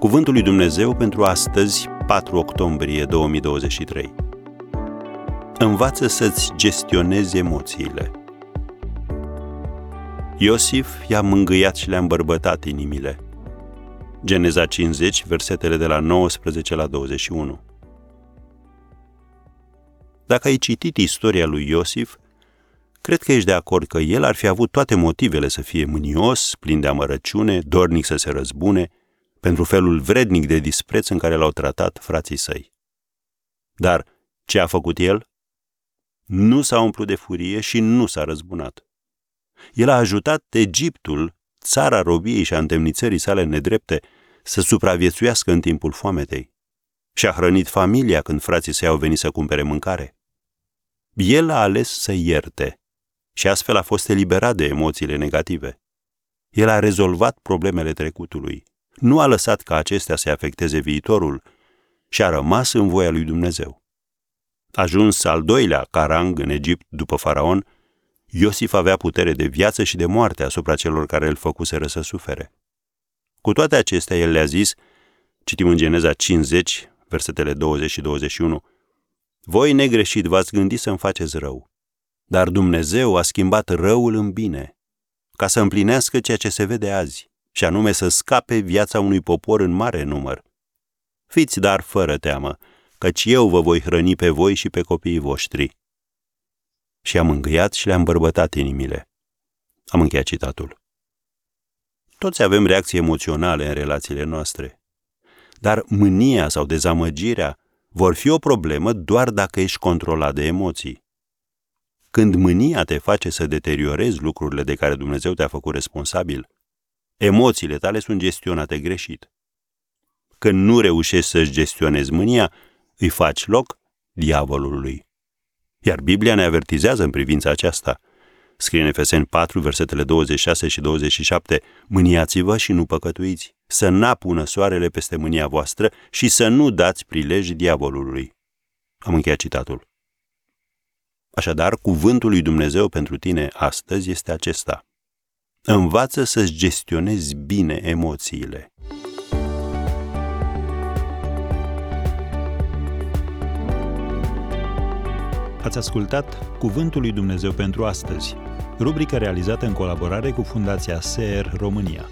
Cuvântul lui Dumnezeu pentru astăzi, 4 octombrie 2023. Învață să-ți gestionezi emoțiile. Iosif i-a mângâiat și le-a îmbărbătat inimile. Geneza 50, versetele de la 19 la 21. Dacă ai citit istoria lui Iosif, cred că ești de acord că el ar fi avut toate motivele să fie mânios, plin de amărăciune, dornic să se răzbune, pentru felul vrednic de dispreț în care l-au tratat frații săi. Dar ce a făcut el? Nu s-a umplut de furie și nu s-a răzbunat. El a ajutat Egiptul, țara robiei și a întemnițării sale nedrepte, să supraviețuiască în timpul foametei. Și a hrănit familia când frații săi au venit să cumpere mâncare. El a ales să ierte și astfel a fost eliberat de emoțiile negative. El a rezolvat problemele trecutului, nu a lăsat ca acestea să afecteze viitorul și a rămas în voia lui Dumnezeu. Ajuns al doilea carang în Egipt după faraon, Iosif avea putere de viață și de moarte asupra celor care îl făcuseră să sufere. Cu toate acestea, el le-a zis, citim în Geneza 50, versetele 20 și 21, Voi negreșit v-ați gândit să-mi faceți rău, dar Dumnezeu a schimbat răul în bine, ca să împlinească ceea ce se vede azi, și anume să scape viața unui popor în mare număr. Fiți dar fără teamă, căci eu vă voi hrăni pe voi și pe copiii voștri. Și am îngâiat și le-am bărbătat inimile. Am încheiat citatul. Toți avem reacții emoționale în relațiile noastre. Dar mânia sau dezamăgirea vor fi o problemă doar dacă ești controlat de emoții. Când mânia te face să deteriorezi lucrurile de care Dumnezeu te-a făcut responsabil, emoțiile tale sunt gestionate greșit. Când nu reușești să-și gestionezi mânia, îi faci loc diavolului. Iar Biblia ne avertizează în privința aceasta. Scrie în Efeseni 4, versetele 26 și 27, Mâniați-vă și nu păcătuiți, să n-apună soarele peste mânia voastră și să nu dați prilej diavolului. Am încheiat citatul. Așadar, cuvântul lui Dumnezeu pentru tine astăzi este acesta. Învață să-ți gestionezi bine emoțiile. Ați ascultat Cuvântul lui Dumnezeu pentru astăzi, rubrica realizată în colaborare cu Fundația SER România.